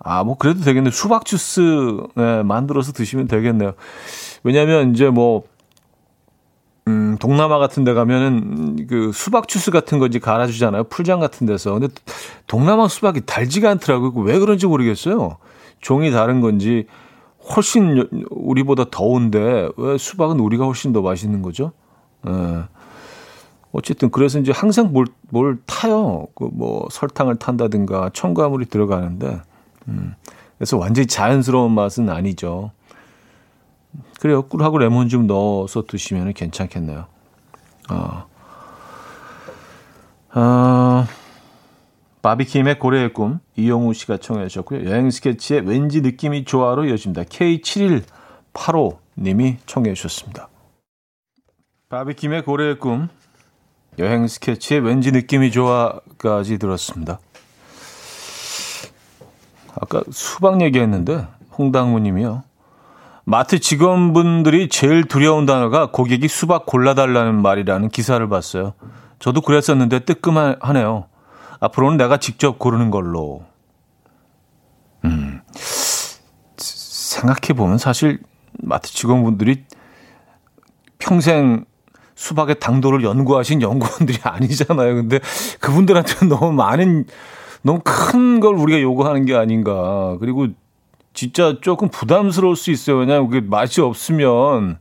[SPEAKER 1] 아, 뭐 그래도 되겠네요. 수박 주스 네, 만들어서 드시면 되겠네요. 왜냐하면 이제 뭐 음, 동남아 같은 데 가면은 그 수박 주스 같은 건지 갈아 주잖아요. 풀장 같은 데서. 근데 동남아 수박이 달지가 않더라고요. 왜 그런지 모르겠어요. 종이 다른 건지 훨씬 우리보다 더운데 왜 수박은 우리가 훨씬 더 맛있는 거죠? 예. 어쨌든 그래서 이제 항상 뭘, 뭘 타요. 그 뭐 설탕을 탄다든가 첨가물이 들어가는데 음. 그래서 완전히 자연스러운 맛은 아니죠. 그래요. 꿀하고 레몬 좀 넣어서 드시면 괜찮겠네요. 아. 아. 바비킴의 고래의 꿈 이용우 씨가 청해 주셨고요. 여행 스케치의 왠지 느낌이 좋아로 이어집니다. K7185 님이 청해 주셨습니다. 바비킴의 고래의 꿈 여행 스케치의 왠지 느낌이 좋아까지 들었습니다. 아까 수박 얘기했는데 홍당무 님이요. 마트 직원분들이 제일 두려운 단어가 고객이 수박 골라달라는 말이라는 기사를 봤어요. 저도 그랬었는데 뜨끔하네요. 앞으로는 내가 직접 고르는 걸로. 음, 생각해 보면 사실 마트 직원분들이 평생 수박의 당도를 연구하신 연구원들이 아니잖아요. 근데 그분들한테는 너무 많은, 너무 큰 걸 우리가 요구하는 게 아닌가. 그리고 진짜 조금 부담스러울 수 있어요. 왜냐하면 그게 맛이 없으면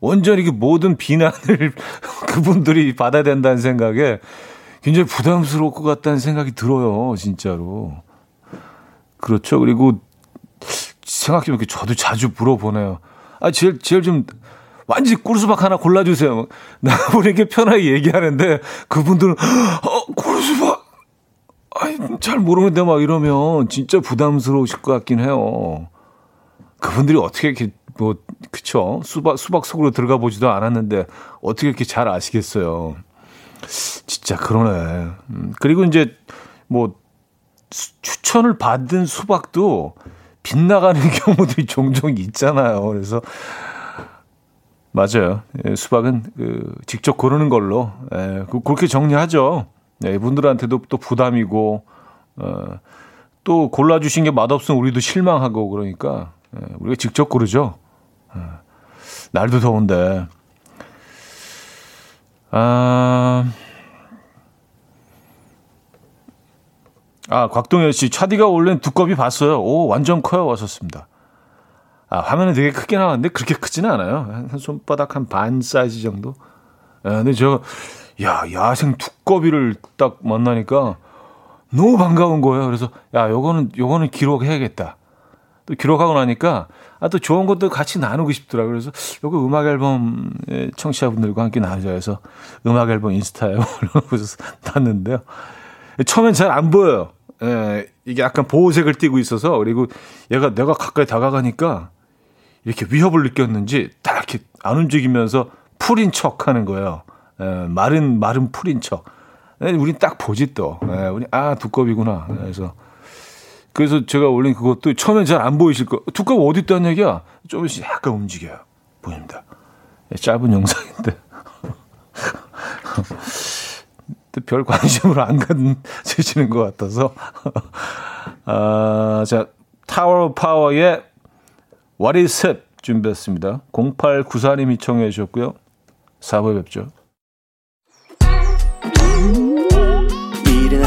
[SPEAKER 1] 완전히 그 모든 비난을 그분들이 받아야 된다는 생각에 굉장히 부담스러울 것 같다는 생각이 들어요, 진짜로. 그렇죠. 그리고 생각해보니까 저도 자주 물어보네요. 아, 제일, 제일 좀, 완전히 꿀수박 하나 골라주세요. 나분에게 편하게 얘기하는데, 그분들은, 어, 꿀수박! 아이, 잘 모르는데 막 이러면 진짜 부담스러우실 것 같긴 해요. 그분들이 어떻게 이렇게, 뭐, 그쵸. 수박, 수박 속으로 들어가 보지도 않았는데, 어떻게 이렇게 잘 아시겠어요. 진짜 그러네. 음, 그리고 이제 뭐 추천을 받은 수박도 빗나가는 경우들이 종종 있잖아요. 그래서 맞아요. 예, 수박은 그 직접 고르는 걸로 예, 그, 그렇게 정리하죠. 네, 이분들한테도 또 부담이고 어, 또 골라주신 게 맛없으면 우리도 실망하고 그러니까 예, 우리가 직접 고르죠. 예, 날도 더운데 아, 아 곽동현 씨, 차디가 올린 두꺼비 봤어요. 오, 완전 커요. 왔었습니다. 아, 화면은 되게 크게 나왔는데 그렇게 크지는 않아요. 한 손바닥 한 반 사이즈 정도. 아, 근데 저, 야, 야생 두꺼비를 딱 만나니까 너무 반가운 거예요. 그래서, 야, 요거는, 요거는 기록해야겠다. 또 기록하고 나니까 아, 또 좋은 것도 같이 나누고 싶더라고요. 그래서 요거 음악 앨범 청취자분들과 함께 나누자 해서 음악 앨범 인스타에 올려서 놨는데요. 처음엔 잘 안 보여요. 예, 이게 약간 보호색을 띠고 있어서 그리고 얘가 내가 가까이 다가가니까 이렇게 위협을 느꼈는지 딱 이렇게 안 움직이면서 풀인 척 하는 거예요. 예, 마른, 마른 풀인 척. 예, 우린 딱 보지 또. 예, 우리, 아, 두꺼비구나. 그래서 그래서 제가 올린 그것도 처음엔 잘 안 보이실 거. 두꺼비 어디 있다는 얘기야? 조금씩 약간 움직여요. 보입니다. 예, 짧은 영상인데. 별 관심으로 안 가지시는 것 같아서. 아, 자, 타워 파워의 What is it? 준비했습니다. 0894님이 청해 주셨고요. 4부에 뵙죠.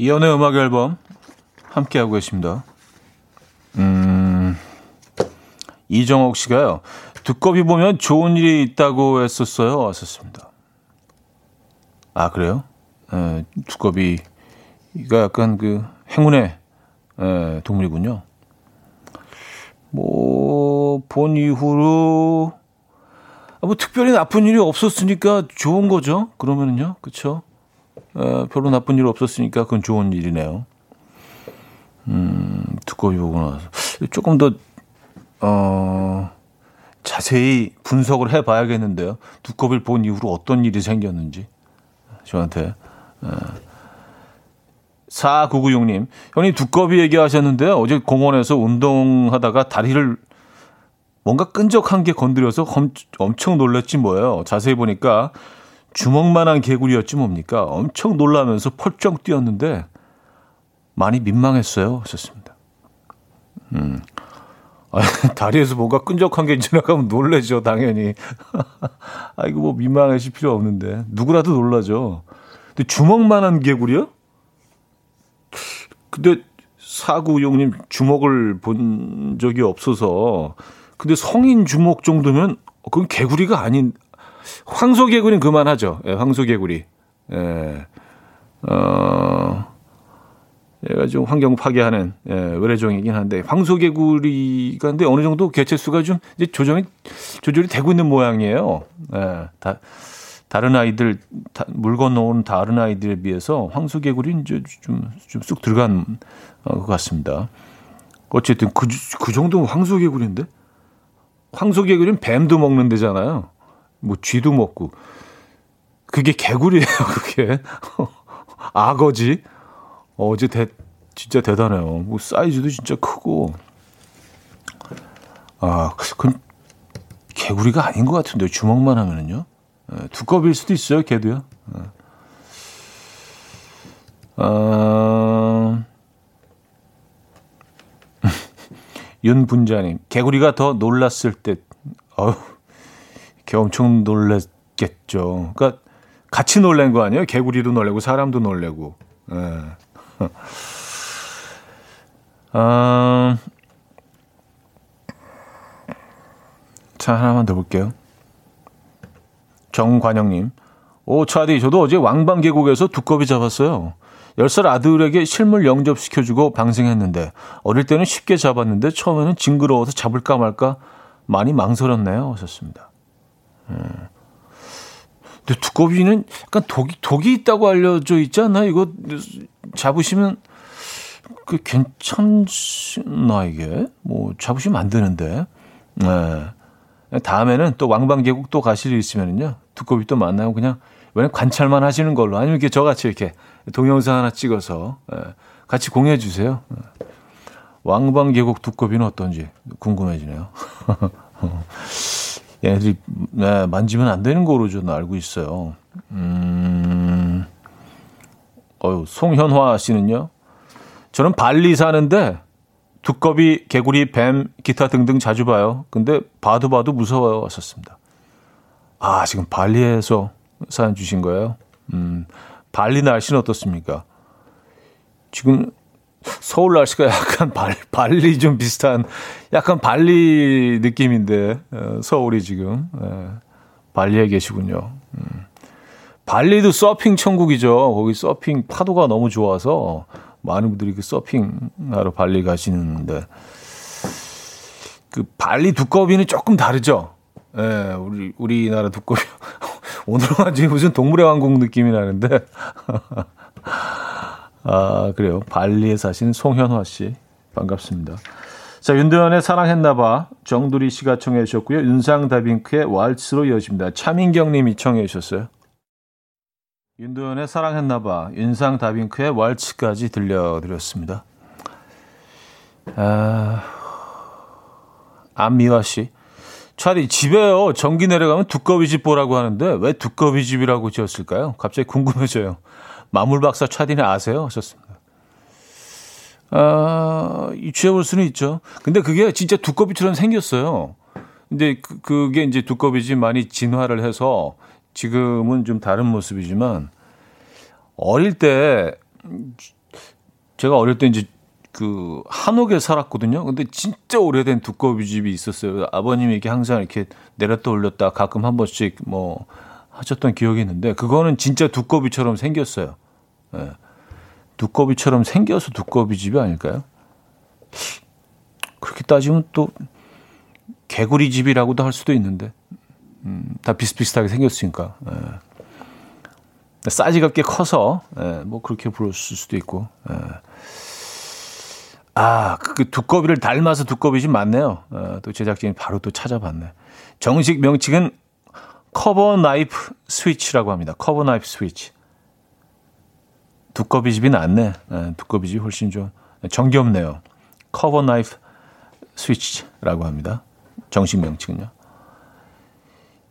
[SPEAKER 1] 이연의 음악 앨범 함께하고 계십니다. 음, 이정옥 씨가요. 두꺼비 보면 좋은 일이 있다고 했었어요. 왔었습니다. 아, 그래요? 에, 두꺼비가 약간 그 행운의 에, 동물이군요. 뭐, 본 이후로, 아, 뭐, 특별히 나쁜 일이 없었으니까 좋은 거죠. 그러면은요. 그쵸? 에, 별로 나쁜 일 없었으니까 그건 좋은 일이네요. 음, 두꺼비 보고 나서. 조금 더, 어, 자세히 분석을 해 봐야겠는데요. 두꺼비를 본 이후로 어떤 일이 생겼는지. 저한테. 에. 4996님, 형님 두꺼비 얘기하셨는데요. 어제 공원에서 운동하다가 다리를 뭔가 끈적한 게 건드려서 엄청 놀랐지 뭐예요. 자세히 보니까 주먹만한 개구리였지 뭡니까? 엄청 놀라면서 펄쩍 뛰었는데 많이 민망했어요. 하셨습니다. 음. 아, 다리에서 뭔가 끈적한 게 지나가면 놀래죠, 당연히. 아, 이거 뭐 민망하실 필요 없는데. 누구라도 놀라죠. 근데 주먹만한 개구리요? 근데 사구용님 주먹을 본 적이 없어서. 근데 성인 주먹 정도면 그건 개구리가 아닌, 황소개구리는 그만하죠. 예, 황소개구리. 예. 어, 얘가 좀 환경 파괴하는 예, 의뢰종이긴 한데 황소개구리가 근데 어느 정도 개체수가 좀 이제 조정이 조절이 되고 있는 모양이에요. 예, 다 다른 아이들 다, 물 건너온 다른 아이들에 비해서 황소개구리 이제 좀좀 쑥 들어간 어, 것 같습니다. 어쨌든 그, 그 정도면 황소개구리인데 황소개구리는 뱀도 먹는 데잖아요. 뭐 쥐도 먹고 그게 개구리예요. 그게 악어지. 어제 대, 진짜 대단해요. 뭐 사이즈도 진짜 크고. 아, 그건 개구리가 아닌 것 같은데 주먹만 하면은요. 예, 두꺼비일 수도 있어요, 개도요. 예. 아, 윤분자님, 개구리가 더 놀랐을 때, 어휴, 개 엄청 놀랬겠죠. 그러니까 같이 놀란 거 아니에요? 개구리도 놀래고 사람도 놀래고. 예. 아, 자, 하나만 더 볼게요. 정관영님. 오, 차디, 저도 어제 왕방 계곡에서 두꺼비 잡았어요. 10살 아들에게 실물 영접시켜주고 방생했는데, 어릴 때는 쉽게 잡았는데, 처음에는 징그러워서 잡을까 말까 많이 망설였네요. 하셨습니다. 음. 근데 두꺼비는 약간 독이, 독이 있다고 알려져 있지 않나? 이거 잡으시면 그 괜찮나 이게? 뭐 잡으시면 안 되는데. 네. 다음에는 또 왕방계곡 또 가실 일 있으면은요. 두꺼비 또 만나고 그냥 왜냐면 관찰만 하시는 걸로 아니면 이렇게 저같이 이렇게 동영상 하나 찍어서 네. 같이 공유해 주세요. 네. 왕방계곡 두꺼비는 어떤지 궁금해지네요. 얘네들이 네, 만지면 안 되는 거로 저는 알고 있어요. 음, 어유 송현화 씨는요. 저는 발리 사는데 두꺼비, 개구리, 뱀, 기타 등등 자주 봐요. 근데 봐도 봐도 무서워요. 왔었습니다. 아, 지금 발리에서 사연 주신 거예요? 음, 발리 날씨는 어떻습니까? 지금 서울 날씨가 약간 발, 발리 좀 비슷한 약간 발리 느낌인데 어, 서울이 지금 예, 발리에 계시군요. 음. 발리도 서핑 천국이죠. 거기 서핑 파도가 너무 좋아서 많은 분들이 그 서핑하러 발리 가시는데 그 발리 두꺼비는 조금 다르죠. 예, 우리 우리나라 두꺼비 오늘은 아주 무슨 동물의 왕국 느낌이 나는데 아, 그래요. 발리에 사신 송현화 씨. 반갑습니다. 자, 윤도현의 사랑했나봐. 정두리 씨가 청해 주셨고요. 윤상 다빙크의 왈츠로 이어집니다. 차민경 님이 청해 주셨어요. 윤도현의 사랑했나봐. 윤상 다빙크의 왈츠까지 들려드렸습니다. 아, 안미화 씨. 차디 집에요. 전기 내려가면 두꺼비 집 보라고 하는데 왜 두꺼비 집이라고 지었을까요? 갑자기 궁금해져요. 마물박사 차디는 아세요? 하셨습니다. 아, 유추해볼 수는 있죠. 근데 그게 진짜 두꺼비처럼 생겼어요. 근데 그, 그게 이제 두꺼비지 많이 진화를 해서 지금은 좀 다른 모습이지만 어릴 때 제가 어릴 때 이제 그 한옥에 살았거든요. 근데 진짜 오래된 두꺼비 집이 있었어요. 아버님이 이렇게 항상 이렇게 내렸다 올렸다 가끔 한 번씩 뭐 하셨던 기억이 있는데 그거는 진짜 두꺼비처럼 생겼어요. 예. 두꺼비처럼 생겨서 두꺼비 집이 아닐까요? 그렇게 따지면 또 개구리 집이라고도 할 수도 있는데 음, 다 비슷비슷하게 생겼으니까 예. 사이즈가 꽤 커서 예, 뭐 그렇게 부를 수도 있고 예. 아, 그 두꺼비를 닮아서 두꺼비 집 맞네요. 어, 또 제작진이 바로 또 찾아봤네. 정식 명칭은 커버 나이프 스위치라고 합니다. 커버 나이프 스위치. 두꺼비 집이 낫네. 네, 두꺼비 집이 훨씬 좀 정겹네요. 커버 나이프 스위치라고 합니다. 정식 명칭은요.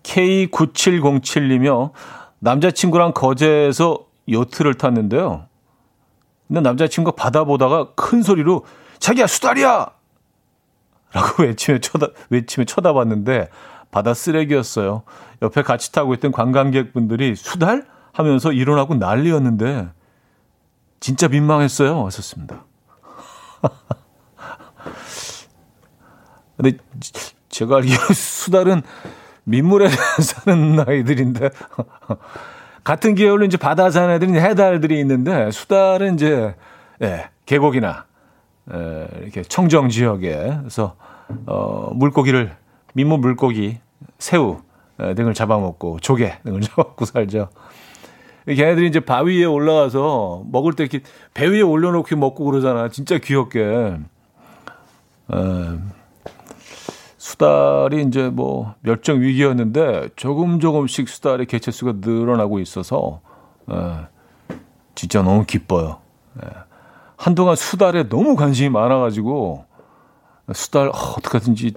[SPEAKER 1] K9707이며 남자친구랑 거제에서 요트를 탔는데요. 근데 남자친구가 바다 보다가 큰 소리로 자기야 수달이야! 라고 외치며 쳐다, 외치며 쳐다봤는데 바다 쓰레기였어요. 옆에 같이 타고 있던 관광객분들이 수달? 하면서 일어나고 난리였는데 진짜 민망했어요. 왔었습니다. 근데 제가 알기로 수달은 민물에 사는 아이들인데 같은 계열로 이제 바다 사는 애들은 해달들이 있는데 수달은 이제 예, 계곡이나 예, 이렇게 청정 지역에 그래서 어, 물고기를 민물 물고기 새우 예, 등을 잡아먹고 조개 등을 잡아먹고 살죠. 걔네들이 이제 바위 위에 올라가서 먹을 때 이렇게 배 위에 올려놓고 먹고 그러잖아. 진짜 귀엽게. 에, 수달이 이제 뭐 멸종 위기였는데 조금 조금씩 수달의 개체수가 늘어나고 있어서 에, 진짜 너무 기뻐요. 에, 한동안 수달에 너무 관심이 많아가지고 수달 어, 어떻게든지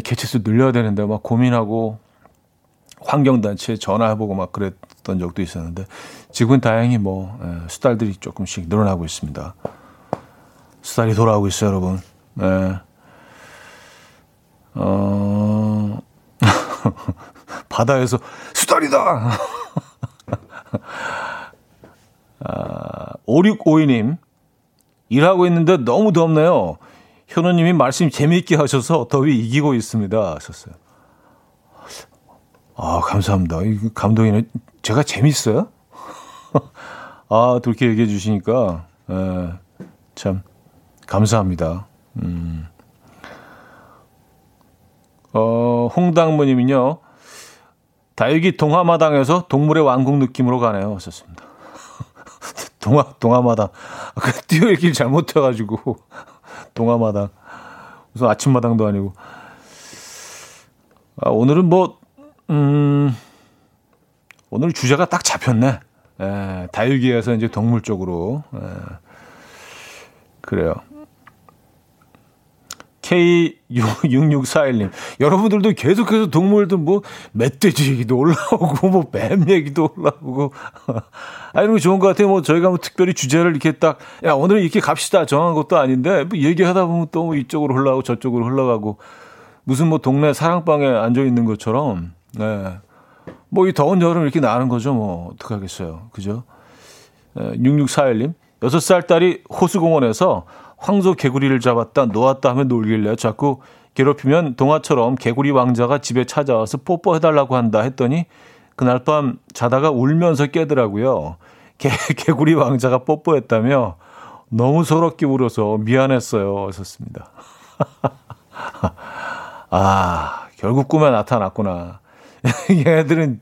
[SPEAKER 1] 개체수 늘려야 되는데 막 고민하고 환경단체에 전화해보고 막 그랬던 적도 있었는데 지금은 다행히 뭐 예, 수달들이 조금씩 늘어나고 있습니다. 수달이 돌아오고 있어요, 여러분. 네. 어... 바다에서 수달이다. 아, 5652님 일하고 있는데 너무 덥네요. 현우님이 말씀 재미있게 하셔서 더위 이기고 있습니다. 하셨어요. 아, 감사합니다. 이 감동이네. 제가 재밌어요? 아, 그렇게 얘기해 주시니까, 에, 예, 참, 감사합니다. 음. 어, 홍당무님은요, 다육이 동화마당에서 동물의 왕국 느낌으로 가네요. 하셨습니다. 동화, 동화마당. 그 뛰어읽기를 잘못해가지고, 동화마당. 무슨 아침마당도 아니고. 아, 오늘은 뭐, 음, 오늘 주제가 딱 잡혔네. 에, 예, 다육이에서 이제 동물 쪽으로. 에, 예. 그래요. K6641님. 여러분들도 계속해서 동물들 뭐, 멧돼지 얘기도 올라오고, 뭐, 뱀 얘기도 올라오고. 아, 이런 거 좋은 것 같아요. 뭐, 저희가 뭐 특별히 주제를 이렇게 딱, 야, 오늘은 이렇게 갑시다. 정한 것도 아닌데, 뭐, 얘기하다 보면 또 이쪽으로 흘러가고 저쪽으로 흘러가고, 무슨 뭐, 동네 사랑방에 앉아 있는 것처럼, 네. 뭐, 이 더운 여름 이렇게 나는 거죠. 뭐, 어떡하겠어요. 그죠? 6641님. 6살 딸이 호수공원에서 황소 개구리를 잡았다, 놓았다 하면 놀길래 자꾸 괴롭히면 동화처럼 개구리 왕자가 집에 찾아와서 뽀뽀해달라고 한다 했더니 그날 밤 자다가 울면서 깨더라고요. 개, 개구리 왕자가 뽀뽀했다며 너무 서럽게 울어서 미안했어요. 하셨습니다. 아, 결국 꿈에 나타났구나. 얘들은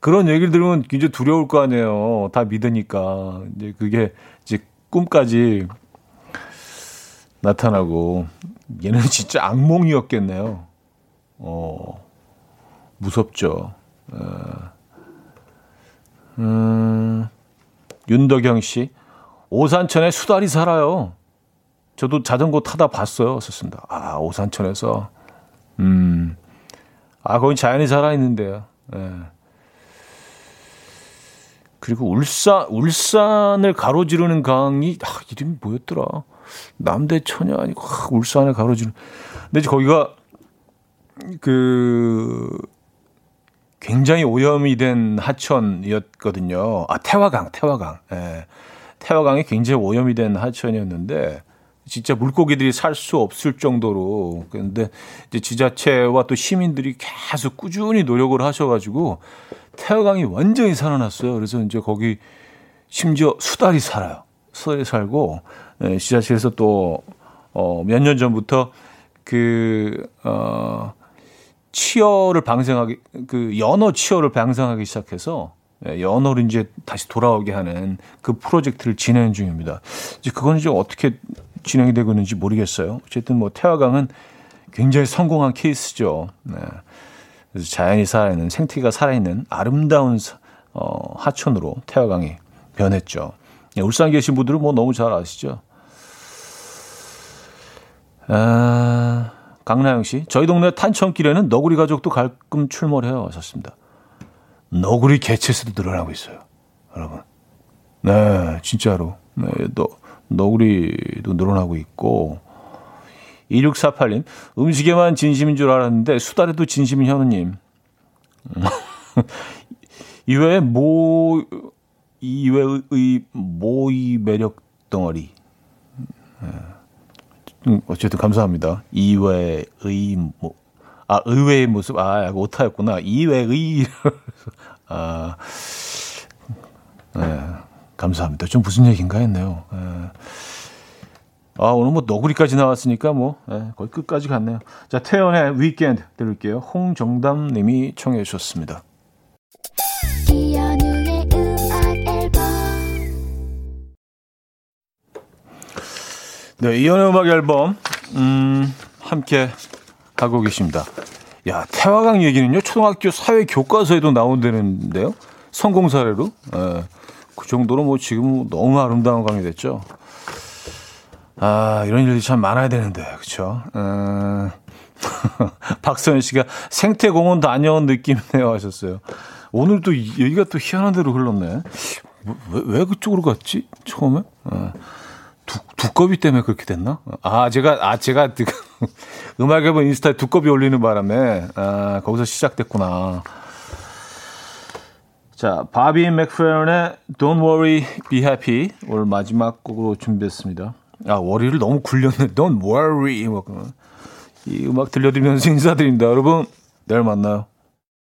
[SPEAKER 1] 그런 얘기를 들으면 굉장히 두려울 거 아니에요. 다 믿으니까. 이제 그게 이제 꿈까지 나타나고 얘는 진짜 악몽이었겠네요. 어, 무섭죠. 어, 음, 윤덕영 씨, 오산천에 수달이 살아요. 저도 자전거 타다 봤어요. 썼습니다. 아, 오산천에서. 음, 아, 거기 자연이 살아있는데요. 예. 그리고 울산, 울산을 가로지르는 강이, 아, 이름이 뭐였더라? 남대 천이 아니고, 아, 울산을 가로지르는. 근데 거기가, 그, 굉장히 오염이 된 하천이었거든요. 아, 태화강, 태화강. 예. 태화강이 굉장히 오염이 된 하천이었는데, 진짜 물고기들이 살 수 없을 정도로 그런데 이제 지자체와 또 시민들이 계속 꾸준히 노력을 하셔가지고 태화강이 완전히 살아났어요. 그래서 이제 거기 심지어 수달이 살아요. 수달이 살고 예, 지자체에서 또 어, 몇 년 전부터 그 어, 치어를 방생하기 그 연어 치어를 방생하기 시작해서 예, 연어를 이제 다시 돌아오게 하는 그 프로젝트를 진행 중입니다. 이제 그건 이제 어떻게 진행이 되고 있는지 모르겠어요. 어쨌든 뭐 태화강은 굉장히 성공한 케이스죠. 네. 그래서 자연이 살아있는 생태계가 살아있는 아름다운 어, 하천으로 태화강이 변했죠. 네, 울산 계신 분들은 뭐 너무 잘 아시죠. 아, 강나영 씨, 저희 동네 탄천길에는 너구리 가족도 가끔 출몰해요. 하셨습니다. 너구리 개체수도 늘어나고 있어요. 여러분. 네, 진짜로. 네, 너, 너구리도 늘어나고 있고. 2648님, 음식에만 진심인 줄 알았는데 수다에도 진심인 현우님. 이외에 모, 이외의 모의 매력 덩어리. 네. 음, 어쨌든 감사합니다. 이외의 뭐, 아, 의외의 모습. 아, 오타였구나. 이외의. 아, 네, 감사합니다. 좀 무슨 얘기인가 했네요. 네. 아, 오늘 뭐 너구리까지 나왔으니까 뭐, 네, 거의 끝까지 갔네요. 자, 태연의 위켄드 들을게요. 홍정담 님이 청해 주셨습니다. 네, 이연의 음악 앨범, 음, 함께 하고 계십니다. 야, 태화강 얘기는요, 초등학교 사회 교과서에도 나온다는데요. 성공 사례로. 예, 그 정도로 뭐 지금 너무 아름다운 강이 됐죠. 아, 이런 일이 참 많아야 되는데? 어, 박서연 씨가 생태공원 다녀온 느낌이네요 하셨어요. 오늘 또 얘기가 또 희한한 대로 흘렀네. 왜, 왜 그쪽으로 갔지? 처음에? 어. 두, 두꺼비 때문에 그렇게 됐나? 아, 제가, 아, 제가 음악 앨범 인스타에 두꺼비 올리는 바람에, 아, 거기서 시작됐구나. 자, 바비 맥프레런의 Don't Worry, Be Happy 오늘 마지막 곡으로 준비했습니다. 아, 월요일 너무 굴렸네. Don't Worry. 이 음악 들려드리면서 인사드립니다. 여러분, 내일 만나요.